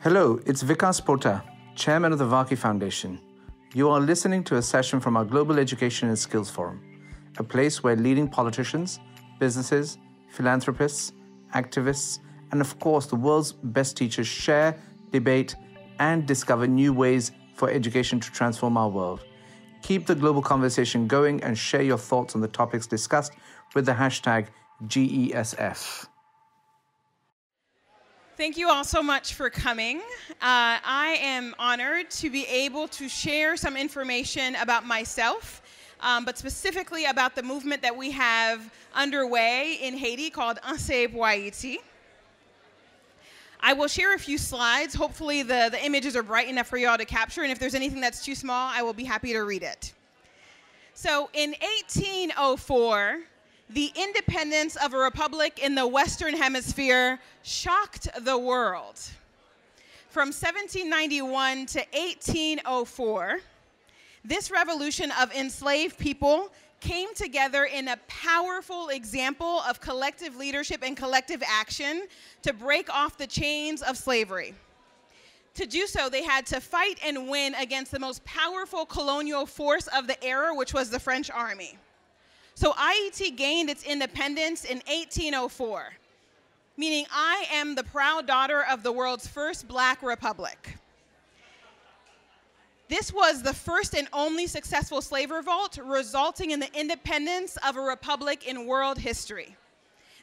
Hello, it's Vikas Pota, Chairman of the Varkey Foundation. You are listening to a session from our Global Education and Skills Forum, a place where leading politicians, businesses, philanthropists, activists, and of course the world's best teachers share, debate, and discover new ways for education to transform our world. Keep the global conversation going and share your thoughts on the topics discussed with the hashtag GESF. Thank you all so much for coming. Uh, I am honored to be able to share some information about myself, um, but specifically about the movement that we have underway in Haiti called Anseye Pou Ayiti. I will share a few slides. Hopefully, the, the images are bright enough for you all to capture, and if there's anything that's too small, I will be happy to read it. So, in 1804, the independence of a republic in the Western Hemisphere shocked the world. From 1791 to 1804, this revolution of enslaved people came together in a powerful example of collective leadership and collective action to break off the chains of slavery. To do so, they had to fight and win against the most powerful colonial force of the era, which was the French army. So Ayiti gained its independence in 1804, meaning I am the proud daughter of the world's first black republic. This was the first and only successful slave revolt, resulting in the independence of a republic in world history.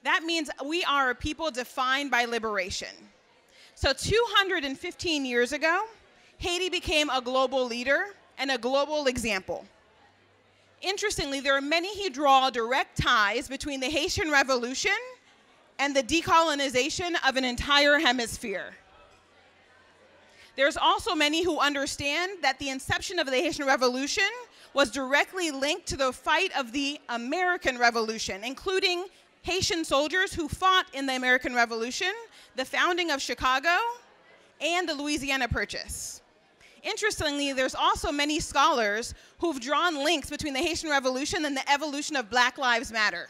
That means we are a people defined by liberation. So 215 years ago, Haiti became a global leader and a global example. Interestingly, there are many who draw direct ties between the Haitian Revolution and the decolonization of an entire hemisphere. There's also many who understand that the inception of the Haitian Revolution was directly linked to the fight of the American Revolution, including Haitian soldiers who fought in the American Revolution, the founding of Chicago, and the Louisiana Purchase. Interestingly, there's also many scholars who've drawn links between the Haitian Revolution and the evolution of Black Lives Matter.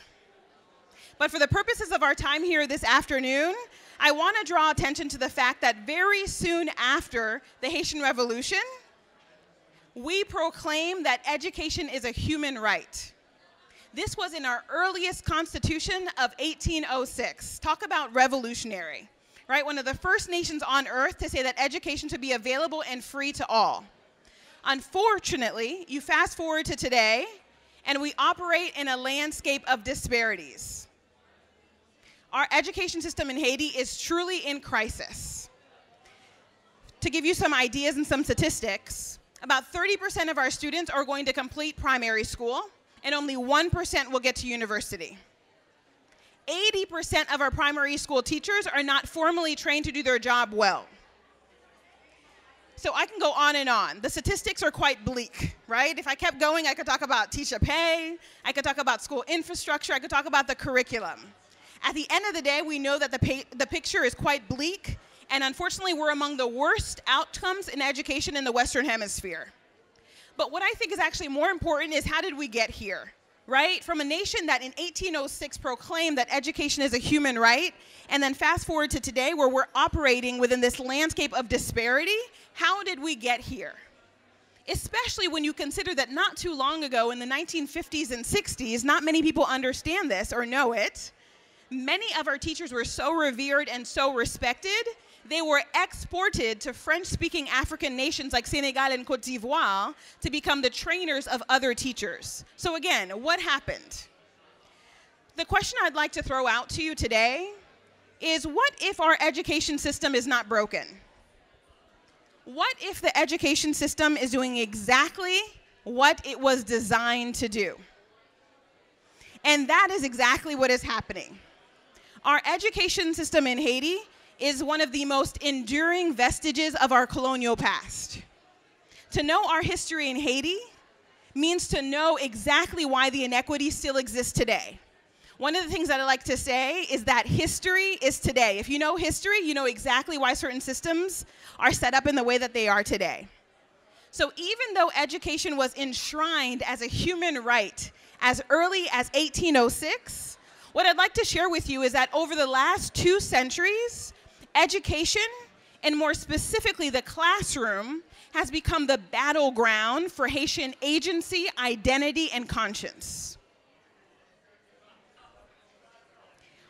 But for the purposes of our time here this afternoon, I want to draw attention to the fact that very soon after the Haitian Revolution, we proclaim that education is a human right. This was in our earliest constitution of 1806. Talk about revolutionary right? One of the first nations on earth to say that education should be available and free to all. Unfortunately, you fast forward to today, and we operate in a landscape of disparities. Our education system in Haiti is truly in crisis. To give you some ideas and some statistics, about 30% of our students are going to complete primary school, and only 1% will get to university. 80% of our primary school teachers are not formally trained to do their job well. So I can go on and on. The statistics are quite bleak, right? If I kept going, I could talk about teacher pay, I could talk about school infrastructure, I could talk about the curriculum. At the end of the day, we know that the, the picture is quite bleak, and unfortunately, we're among the worst outcomes in education in the Western Hemisphere. But what I think is actually more important is how did we get here? Right? From a nation that in 1806 proclaimed that education is a human right, and then fast forward to today where we're operating within this landscape of disparity, how did we get here? Especially when you consider that not too long ago in the 1950s and 60s, not many people understand this or know it. Many of our teachers were so revered and so respected they were exported to French speaking African nations like Senegal and Cote d'Ivoire to become the trainers of other teachers. So, again, what happened? The question I'd like to throw out to you today is what if our education system is not broken? What if the education system is doing exactly what it was designed to do? And that is exactly what is happening. Our education system in Haiti is one of the most enduring vestiges of our colonial past. To know our history in Haiti means to know exactly why the inequity still exists today. One of the things that I like to say is that history is today. If you know history, you know exactly why certain systems are set up in the way that they are today. So even though education was enshrined as a human right as early as 1806, what I'd like to share with you is that over the last two centuries, education and more specifically, the classroom has become the battleground for Haitian agency, identity, and conscience.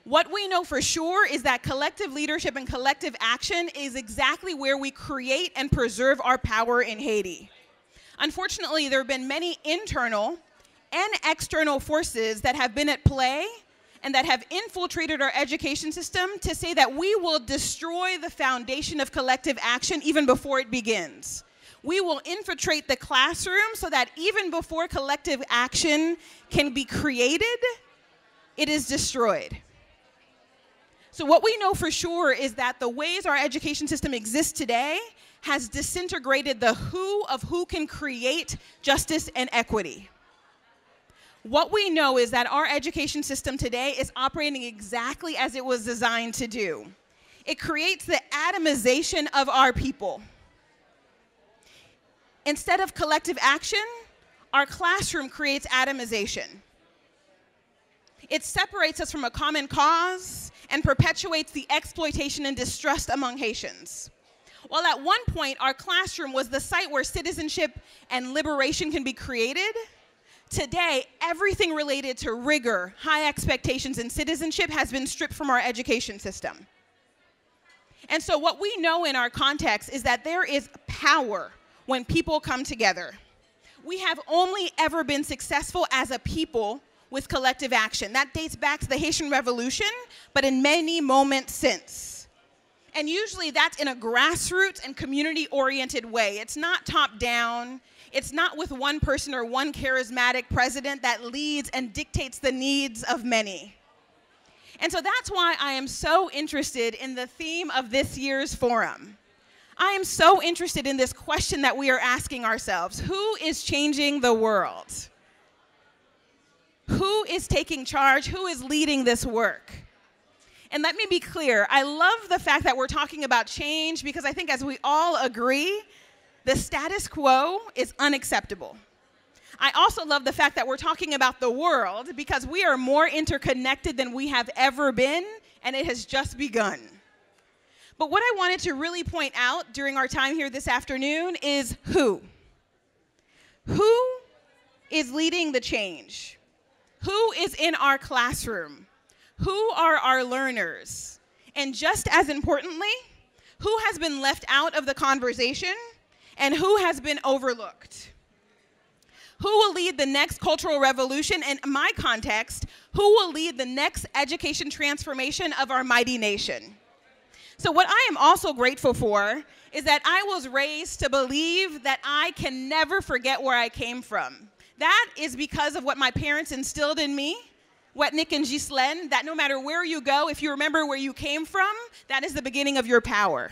What we know for sure is that collective leadership and collective action is exactly where we create and preserve our power in Haiti. Unfortunately, there have been many internal and external forces that have been at play and that have infiltrated our education system to say that we will destroy the foundation of collective action even before it begins. We will infiltrate the classroom so that even before collective action can be created, it is destroyed. So, what we know for sure is that the ways our education system exists today has disintegrated the who of who can create justice and equity. What we know is that our education system today is operating exactly as it was designed to do. It creates the atomization of our people. Instead of collective action, our classroom creates atomization. It separates us from a common cause and perpetuates the exploitation and distrust among Haitians. While at one point our classroom was the site where citizenship and liberation can be created, today everything related to rigor, high expectations, and citizenship has been stripped from our education system. And so, what we know in our context is that there is power when people come together. We have only ever been successful as a people with collective action. That dates back to the Haitian Revolution, but in many moments since. And usually that's in a grassroots and community oriented way. It's not top down, it's not with one person or one charismatic president that leads and dictates the needs of many. And so that's why I am so interested in the theme of this year's forum. I am so interested in this question that we are asking ourselves Who is changing the world? Who is taking charge? Who is leading this work? And let me be clear I love the fact that we're talking about change because I think, as we all agree, the status quo is unacceptable. I also love the fact that we're talking about the world because we are more interconnected than we have ever been, and it has just begun. But what I wanted to really point out during our time here this afternoon is who? Who is leading the change? Who is in our classroom? Who are our learners? And just as importantly, who has been left out of the conversation and who has been overlooked? Who will lead the next cultural revolution? In my context, who will lead the next education transformation of our mighty nation? So, what I am also grateful for is that I was raised to believe that I can never forget where I came from. That is because of what my parents instilled in me, Wetnick and Gislen, that no matter where you go, if you remember where you came from, that is the beginning of your power.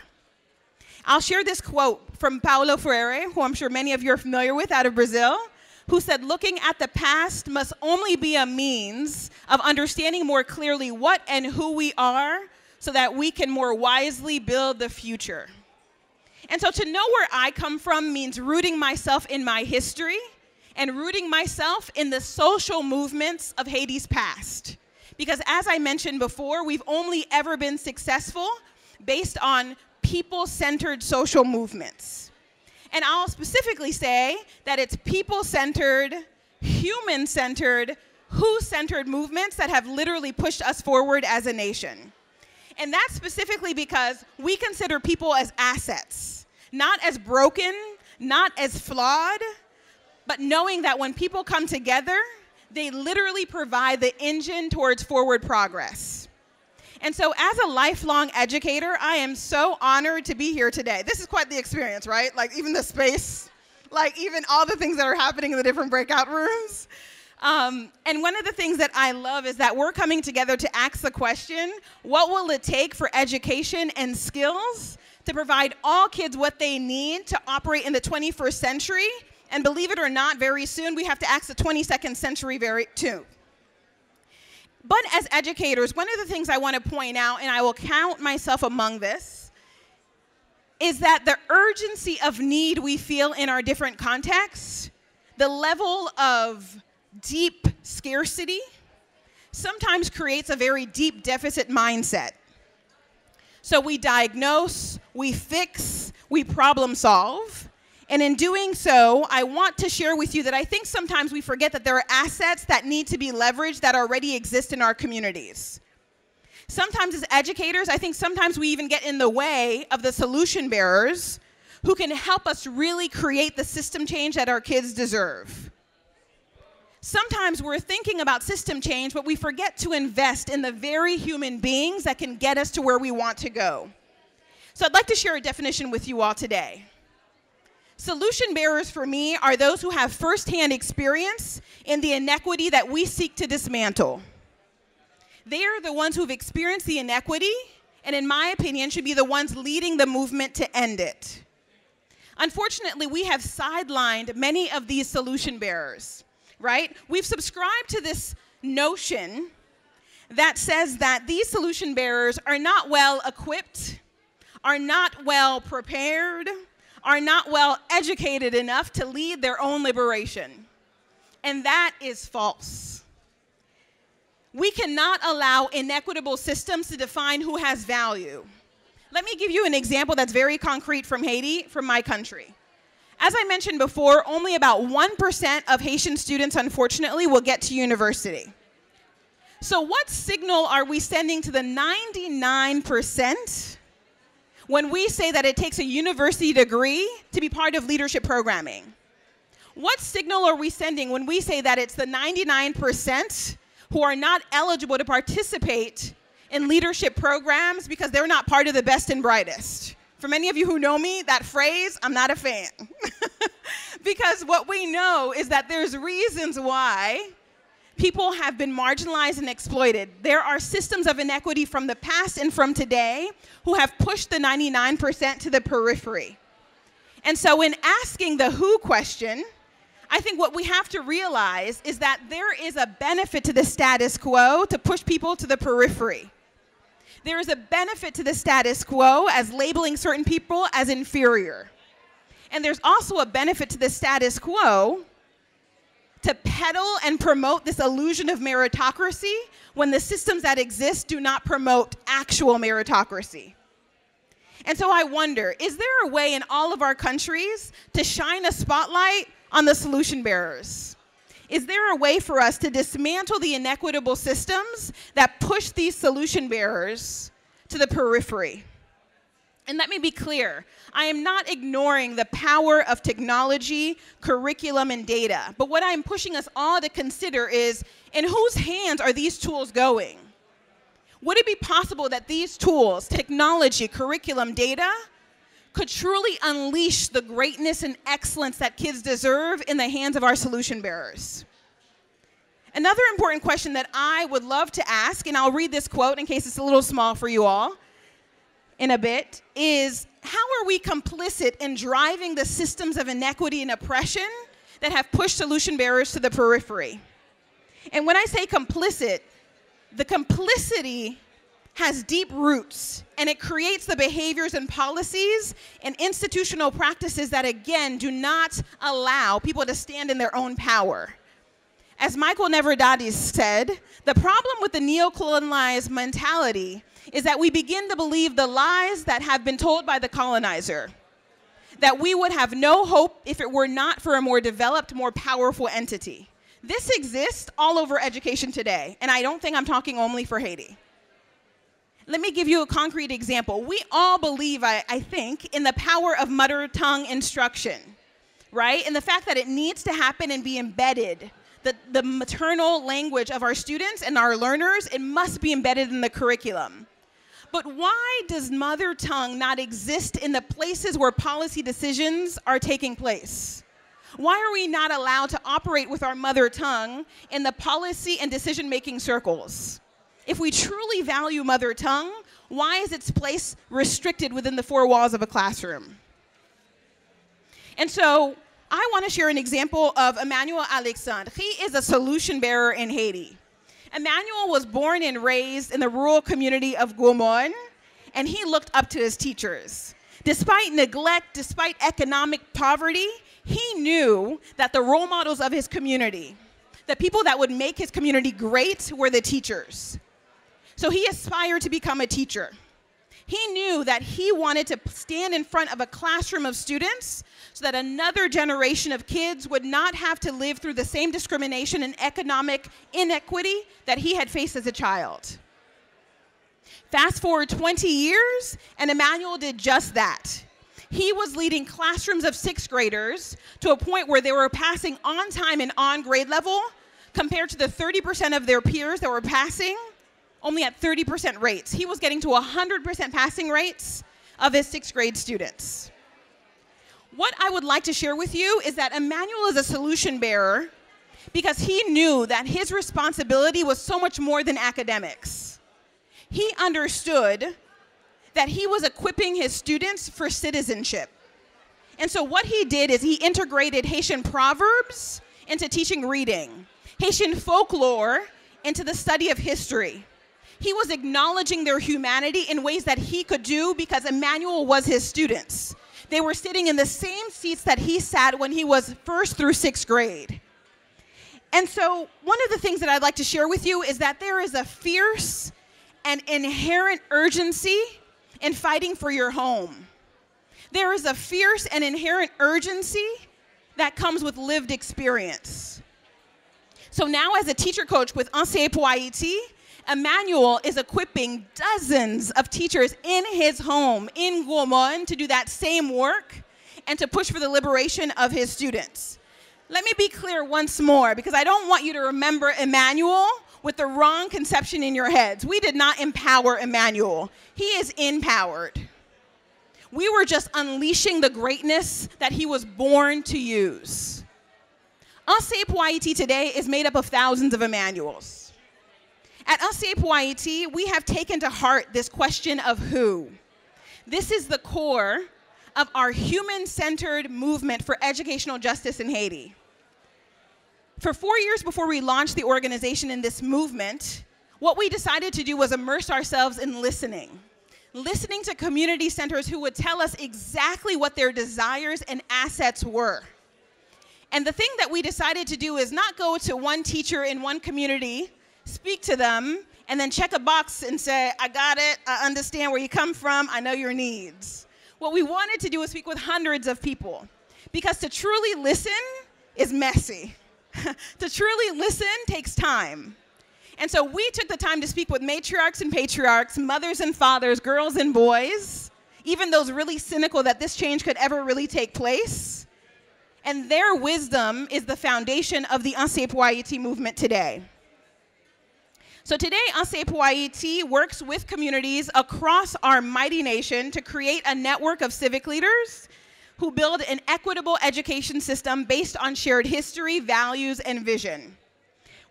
I'll share this quote from Paulo Freire, who I'm sure many of you are familiar with out of Brazil, who said, Looking at the past must only be a means of understanding more clearly what and who we are so that we can more wisely build the future. And so to know where I come from means rooting myself in my history and rooting myself in the social movements of Haiti's past. Because as I mentioned before, we've only ever been successful based on people centered social movements. And I'll specifically say that it's people centered, human centered, who centered movements that have literally pushed us forward as a nation. And that's specifically because we consider people as assets, not as broken, not as flawed, but knowing that when people come together, they literally provide the engine towards forward progress. And so, as a lifelong educator, I am so honored to be here today. This is quite the experience, right? Like, even the space, like, even all the things that are happening in the different breakout rooms. Um, and one of the things that I love is that we're coming together to ask the question what will it take for education and skills to provide all kids what they need to operate in the 21st century and believe it or not, very soon we have to ask the 22nd century very too. But as educators, one of the things I want to point out, and I will count myself among this, is that the urgency of need we feel in our different contexts, the level of deep scarcity, sometimes creates a very deep deficit mindset. So we diagnose, we fix, we problem solve. And in doing so, I want to share with you that I think sometimes we forget that there are assets that need to be leveraged that already exist in our communities. Sometimes, as educators, I think sometimes we even get in the way of the solution bearers who can help us really create the system change that our kids deserve. Sometimes we're thinking about system change, but we forget to invest in the very human beings that can get us to where we want to go. So I'd like to share a definition with you all today. Solution bearers for me are those who have firsthand experience in the inequity that we seek to dismantle. They are the ones who've experienced the inequity, and in my opinion, should be the ones leading the movement to end it. Unfortunately, we have sidelined many of these solution bearers, right? We've subscribed to this notion that says that these solution bearers are not well equipped, are not well prepared, are not well educated enough to lead their own liberation. And that is false. We cannot allow inequitable systems to define who has value. Let me give you an example that's very concrete from Haiti, from my country. As I mentioned before, only about 1% of Haitian students, unfortunately, will get to university. So, what signal are we sending to the 99% when we say that it takes a university degree to be part of leadership programming? What signal are we sending when we say that it's the 99% who are not eligible to participate in leadership programs because they're not part of the best and brightest? For many of you who know me, that phrase, I'm not a fan. because what we know is that there's reasons why people have been marginalized and exploited. There are systems of inequity from the past and from today who have pushed the 99% to the periphery. And so, in asking the who question, I think what we have to realize is that there is a benefit to the status quo to push people to the periphery. There is a benefit to the status quo as labeling certain people as inferior. And there's also a benefit to the status quo to peddle and promote this illusion of meritocracy when the systems that exist do not promote actual meritocracy. And so I wonder is there a way in all of our countries to shine a spotlight on the solution bearers? Is there a way for us to dismantle the inequitable systems that push these solution bearers to the periphery? And let me be clear I am not ignoring the power of technology, curriculum, and data. But what I'm pushing us all to consider is in whose hands are these tools going? Would it be possible that these tools, technology, curriculum, data, could truly unleash the greatness and excellence that kids deserve in the hands of our solution bearers? Another important question that I would love to ask, and I'll read this quote in case it's a little small for you all in a bit is how are we complicit in driving the systems of inequity and oppression that have pushed solution bearers to the periphery? And when I say complicit, the complicity has deep roots and it creates the behaviors and policies and institutional practices that, again, do not allow people to stand in their own power. As Michael Neverdatis said, the problem with the neo-colonialized mentality is that we begin to believe the lies that have been told by the colonizer. That we would have no hope if it were not for a more developed, more powerful entity. This exists all over education today, and I don't think I'm talking only for Haiti. Let me give you a concrete example. We all believe, I, I think, in the power of mother tongue instruction, right? And the fact that it needs to happen and be embedded the, the maternal language of our students and our learners, it must be embedded in the curriculum. But why does mother tongue not exist in the places where policy decisions are taking place? Why are we not allowed to operate with our mother tongue in the policy and decision making circles? If we truly value mother tongue, why is its place restricted within the four walls of a classroom? And so I want to share an example of Emmanuel Alexandre. He is a solution bearer in Haiti. Emmanuel was born and raised in the rural community of Gaumont, and he looked up to his teachers. Despite neglect, despite economic poverty, he knew that the role models of his community, the people that would make his community great, were the teachers. So he aspired to become a teacher. He knew that he wanted to stand in front of a classroom of students so that another generation of kids would not have to live through the same discrimination and economic inequity that he had faced as a child. Fast forward 20 years, and Emmanuel did just that. He was leading classrooms of sixth graders to a point where they were passing on time and on grade level compared to the 30% of their peers that were passing only at 30% rates. He was getting to 100% passing rates of his sixth grade students. What I would like to share with you is that Emmanuel is a solution bearer because he knew that his responsibility was so much more than academics. He understood that he was equipping his students for citizenship. And so, what he did is he integrated Haitian proverbs into teaching reading, Haitian folklore into the study of history, he was acknowledging their humanity in ways that he could do because Emmanuel was his students. They were sitting in the same seats that he sat when he was first through sixth grade. And so, one of the things that I'd like to share with you is that there is a fierce and inherent urgency in fighting for your home. There is a fierce and inherent urgency that comes with lived experience. So now, as a teacher coach with Anseye Pou Ayiti, Emmanuel is equipping dozens of teachers in his home in Gaumont to do that same work and to push for the liberation of his students. Let me be clear once more because I don't want you to remember Emmanuel with the wrong conception in your heads. We did not empower Emmanuel, he is empowered. We were just unleashing the greatness that he was born to use. Pou Ayiti today is made up of thousands of Emmanuels. At Anseye we have taken to heart this question of who. This is the core of our human centered movement for educational justice in Haiti. For four years before we launched the organization in this movement, what we decided to do was immerse ourselves in listening. Listening to community centers who would tell us exactly what their desires and assets were. And the thing that we decided to do is not go to one teacher in one community speak to them, and then check a box and say, I got it, I understand where you come from, I know your needs. What we wanted to do was speak with hundreds of people because to truly listen is messy. to truly listen takes time. And so we took the time to speak with matriarchs and patriarchs, mothers and fathers, girls and boys, even those really cynical that this change could ever really take place. And their wisdom is the foundation of the pour movement today. So today, pour works with communities across our mighty nation to create a network of civic leaders who build an equitable education system based on shared history, values, and vision.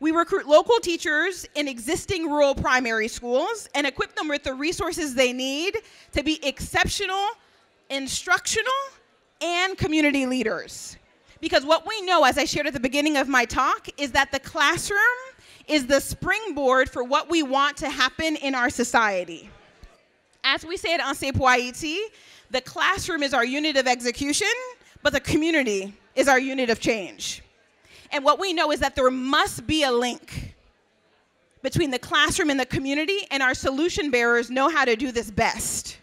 We recruit local teachers in existing rural primary schools and equip them with the resources they need to be exceptional, instructional, and community leaders. Because what we know, as I shared at the beginning of my talk, is that the classroom is the springboard for what we want to happen in our society. As we say at Anseye Pou the classroom is our unit of execution, but the community is our unit of change. And what we know is that there must be a link between the classroom and the community, and our solution bearers know how to do this best.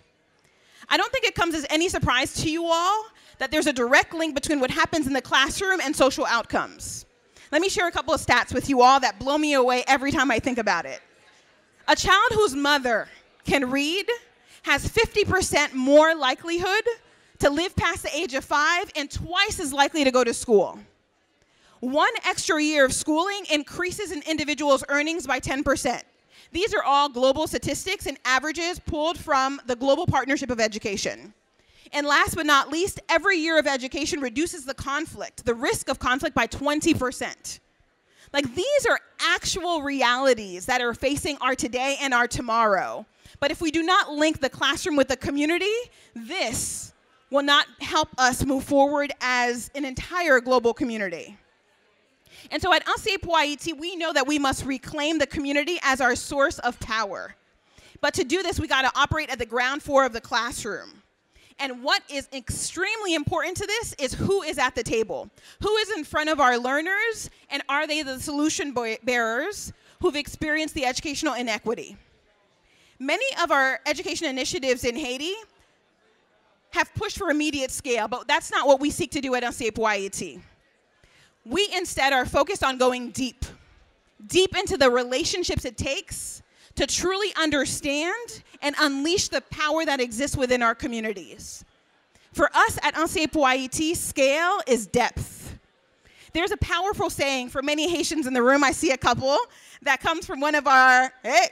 I don't think it comes as any surprise to you all that there's a direct link between what happens in the classroom and social outcomes. Let me share a couple of stats with you all that blow me away every time I think about it. A child whose mother can read has 50% more likelihood to live past the age of five and twice as likely to go to school. One extra year of schooling increases an individual's earnings by 10%. These are all global statistics and averages pulled from the Global Partnership of Education. And last but not least, every year of education reduces the conflict, the risk of conflict by 20%. Like these are actual realities that are facing our today and our tomorrow. But if we do not link the classroom with the community, this will not help us move forward as an entire global community. And so at Anseye we know that we must reclaim the community as our source of power. But to do this, we got to operate at the ground floor of the classroom. And what is extremely important to this is who is at the table. Who is in front of our learners, and are they the solution bearers who've experienced the educational inequity? Many of our education initiatives in Haiti have pushed for immediate scale, but that's not what we seek to do at NCAP We instead are focused on going deep, deep into the relationships it takes to truly understand and unleash the power that exists within our communities. For us at NCAP scale is depth. There's a powerful saying for many Haitians in the room, I see a couple, that comes from one of our, hey,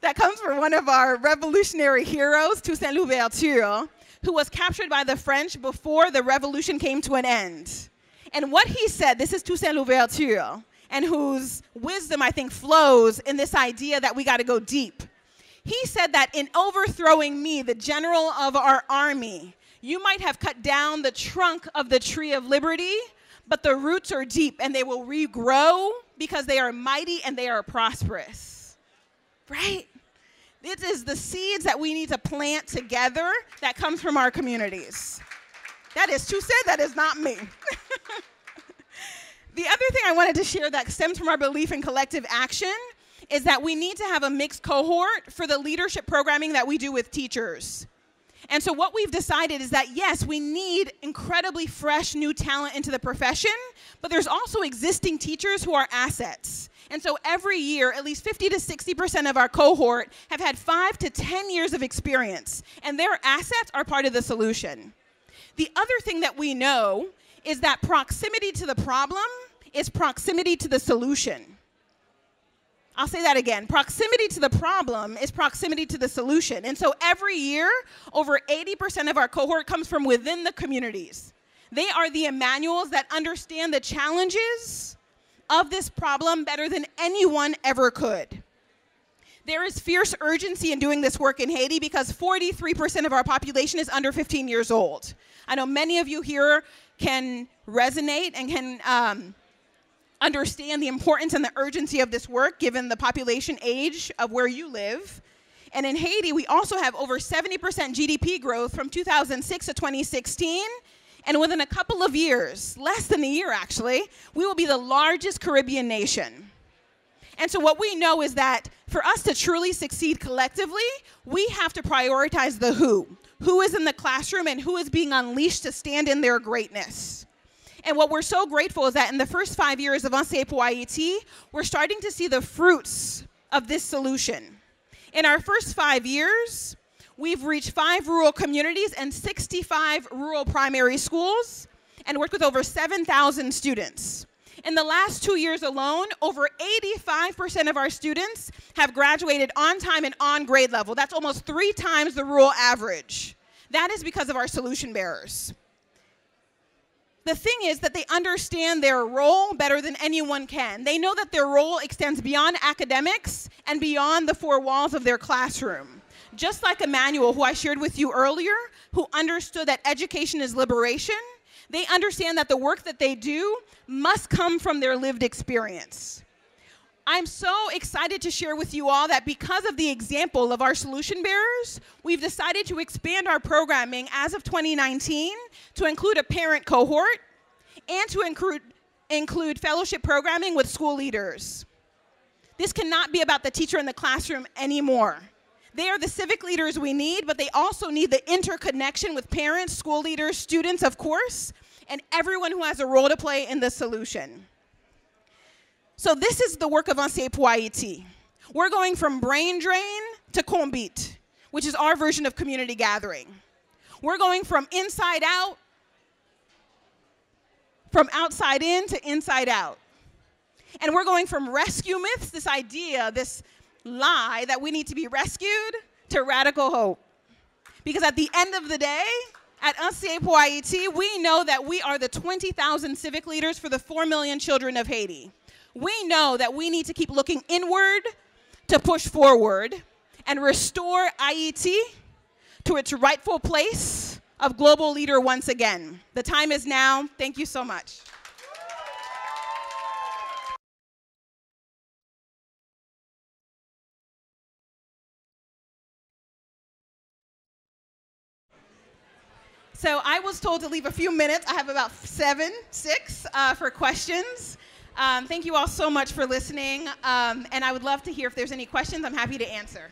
that comes from one of our revolutionary heroes, Toussaint Louverture, who was captured by the French before the revolution came to an end. And what he said, this is Toussaint Louverture, and whose wisdom I think flows in this idea that we got to go deep. He said that in overthrowing me, the general of our army, you might have cut down the trunk of the tree of liberty, but the roots are deep and they will regrow because they are mighty and they are prosperous. Right? This is the seeds that we need to plant together that comes from our communities. That is Toussaint, that is not me. the other thing I wanted to share that stems from our belief in collective action is that we need to have a mixed cohort for the leadership programming that we do with teachers. And so, what we've decided is that yes, we need incredibly fresh new talent into the profession, but there's also existing teachers who are assets. And so, every year, at least 50 to 60% of our cohort have had five to 10 years of experience, and their assets are part of the solution. The other thing that we know is that proximity to the problem is proximity to the solution. I'll say that again. Proximity to the problem is proximity to the solution. And so every year, over 80% of our cohort comes from within the communities. They are the Emmanuels that understand the challenges of this problem better than anyone ever could. There is fierce urgency in doing this work in Haiti because 43% of our population is under 15 years old. I know many of you here can resonate and can um, understand the importance and the urgency of this work given the population age of where you live. And in Haiti, we also have over 70% GDP growth from 2006 to 2016. And within a couple of years, less than a year actually, we will be the largest Caribbean nation. And so, what we know is that for us to truly succeed collectively, we have to prioritize the who. Who is in the classroom and who is being unleashed to stand in their greatness. And what we're so grateful is that in the first five years of NCAP we're starting to see the fruits of this solution. In our first five years, we've reached five rural communities and 65 rural primary schools and worked with over 7,000 students. In the last two years alone, over 85% of our students have graduated on time and on grade level. That's almost three times the rural average. That is because of our solution bearers the thing is that they understand their role better than anyone can. They know that their role extends beyond academics and beyond the four walls of their classroom. Just like Emmanuel, who I shared with you earlier, who understood that education is liberation, they understand that the work that they do must come from their lived experience. I'm so excited to share with you all that because of the example of our solution bearers, we've decided to expand our programming as of 2019 to include a parent cohort and to include, include fellowship programming with school leaders. This cannot be about the teacher in the classroom anymore. They are the civic leaders we need, but they also need the interconnection with parents, school leaders, students, of course, and everyone who has a role to play in the solution. So this is the work of NCAP We're going from brain drain to konbit, which is our version of community gathering. We're going from inside out, from outside in to inside out. And we're going from rescue myths, this idea, this lie that we need to be rescued, to radical hope. Because at the end of the day, at NCAP we know that we are the 20,000 civic leaders for the 4 million children of Haiti we know that we need to keep looking inward to push forward and restore Ayiti to its rightful place of global leader once again. The time is now. Thank you so much. So I was told to leave a few minutes. I have about seven, six uh, for questions. Um, thank you all so much for listening, um, and I would love to hear if there's any questions. I'm happy to answer.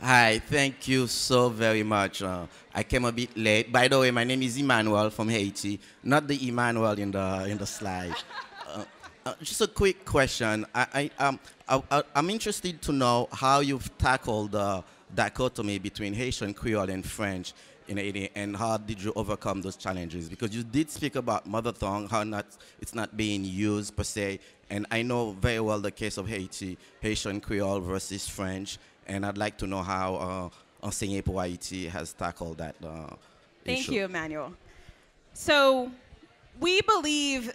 Hi, thank you so very much. Uh, I came a bit late. By the way, my name is Emmanuel from Haiti, not the Emmanuel in the in the slide. uh, uh just a quick question. I, I, um, I, am interested to know how you've tackled the dichotomy between Haitian Creole and French in Haiti, and how did you overcome those challenges? Because you did speak about mother tongue, how not it's not being used per se, and I know very well the case of Haiti, Haitian Creole versus French, and I'd like to know how uh, Anseye Pou Ayiti has tackled that uh, Thank issue. you, Emmanuel. So we believe,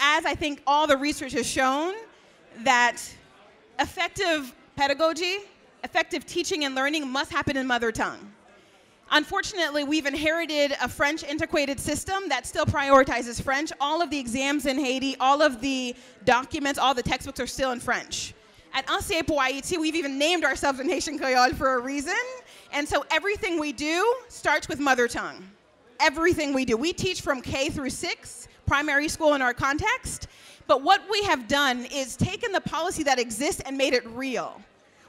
as I think all the research has shown, that effective pedagogy, effective teaching and learning must happen in mother tongue. Unfortunately, we've inherited a French antiquated system that still prioritizes French. All of the exams in Haiti, all of the documents, all the textbooks are still in French. At Anseye Pou we've even named ourselves in Haitian Creole for a reason. And so everything we do starts with mother tongue. Everything we do. We teach from K through six, primary school in our context. But what we have done is taken the policy that exists and made it real.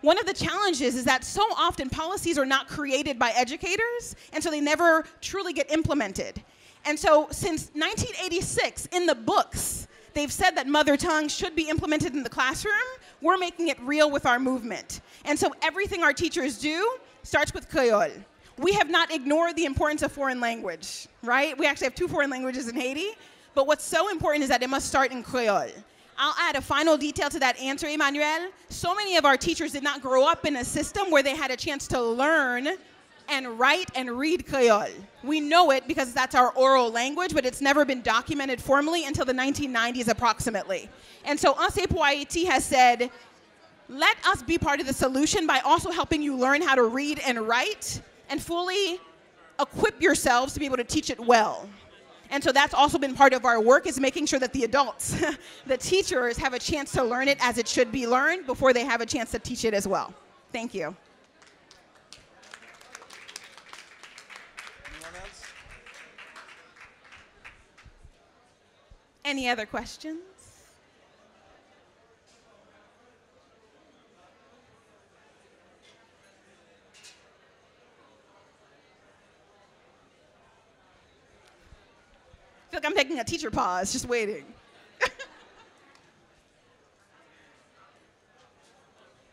One of the challenges is that so often policies are not created by educators, and so they never truly get implemented. And so since 1986, in the books, they've said that mother tongue should be implemented in the classroom. We're making it real with our movement. And so everything our teachers do starts with Creole. We have not ignored the importance of foreign language, right? We actually have two foreign languages in Haiti, but what's so important is that it must start in Creole. I'll add a final detail to that answer, Emmanuel. So many of our teachers did not grow up in a system where they had a chance to learn and write and read Creole. We know it because that's our oral language, but it's never been documented formally until the 1990s approximately. And so Anseye has said, let us be part of the solution by also helping you learn how to read and write and fully equip yourselves to be able to teach it well. And so that's also been part of our work is making sure that the adults, the teachers have a chance to learn it as it should be learned before they have a chance to teach it as well. Thank you. Any other questions? feel like I'm taking a teacher pause, just waiting.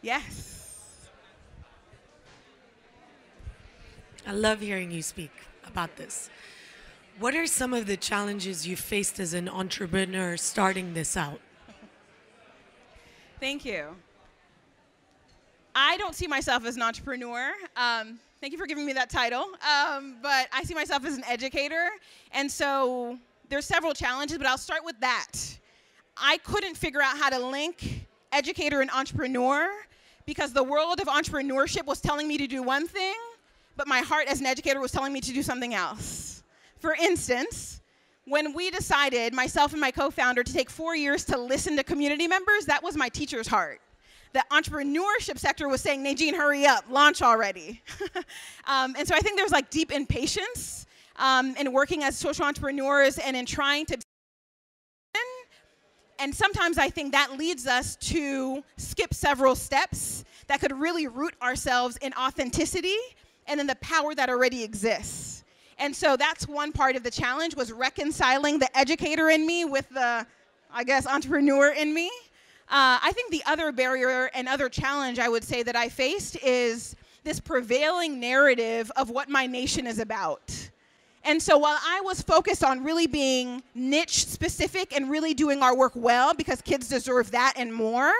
yes. I love hearing you speak about this. What are some of the challenges you faced as an entrepreneur starting this out? Thank you. I don't see myself as an entrepreneur. Um, thank you for giving me that title. Um, but I see myself as an educator. And so there's several challenges, but I'll start with that. I couldn't figure out how to link educator and entrepreneur because the world of entrepreneurship was telling me to do one thing, but my heart as an educator was telling me to do something else. For instance, when we decided, myself and my co founder, to take four years to listen to community members, that was my teacher's heart. The entrepreneurship sector was saying, Nadine, hurry up, launch already. um, and so I think there's like deep impatience um, in working as social entrepreneurs and in trying to and sometimes I think that leads us to skip several steps that could really root ourselves in authenticity and in the power that already exists. And so that's one part of the challenge was reconciling the educator in me with the, I guess, entrepreneur in me. Uh, I think the other barrier and other challenge I would say that I faced is this prevailing narrative of what my nation is about. And so while I was focused on really being niche specific and really doing our work well because kids deserve that and more,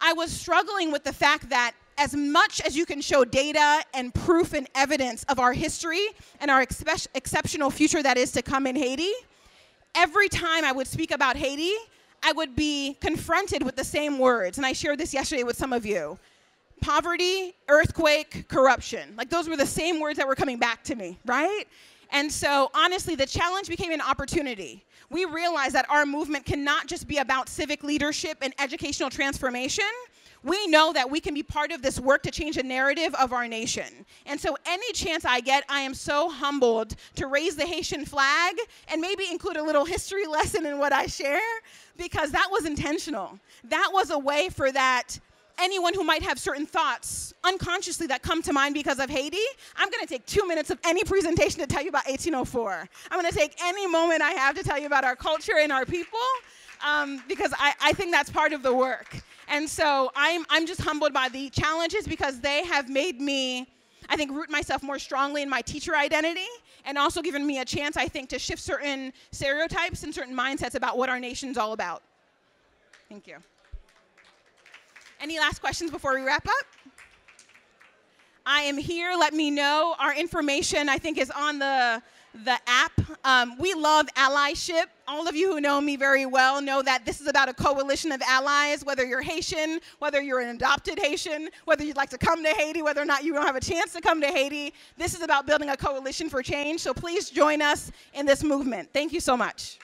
I was struggling with the fact that as much as you can show data and proof and evidence of our history and our expe- exceptional future that is to come in Haiti, every time I would speak about Haiti, I would be confronted with the same words. And I shared this yesterday with some of you poverty, earthquake, corruption. Like those were the same words that were coming back to me, right? And so, honestly, the challenge became an opportunity. We realized that our movement cannot just be about civic leadership and educational transformation. We know that we can be part of this work to change the narrative of our nation. And so, any chance I get, I am so humbled to raise the Haitian flag and maybe include a little history lesson in what I share because that was intentional. That was a way for that anyone who might have certain thoughts unconsciously that come to mind because of Haiti, I'm to take two minutes of any presentation to tell you about 1804. I'm to take any moment I have to tell you about our culture and our people um, because I, I think that's part of the work. And so I'm, I'm just humbled by the challenges because they have made me, I think, root myself more strongly in my teacher identity and also given me a chance, I think, to shift certain stereotypes and certain mindsets about what our nation's all about. Thank you. Any last questions before we wrap up? I am here. Let me know. Our information, I think, is on the the app. Um, we love allyship. All of you who know me very well know that this is about a coalition of allies, whether you're Haitian, whether you're an adopted Haitian, whether you'd like to come to Haiti, whether or not you don't have a chance to come to Haiti. This is about building a coalition for change. So please join us in this movement. Thank you so much.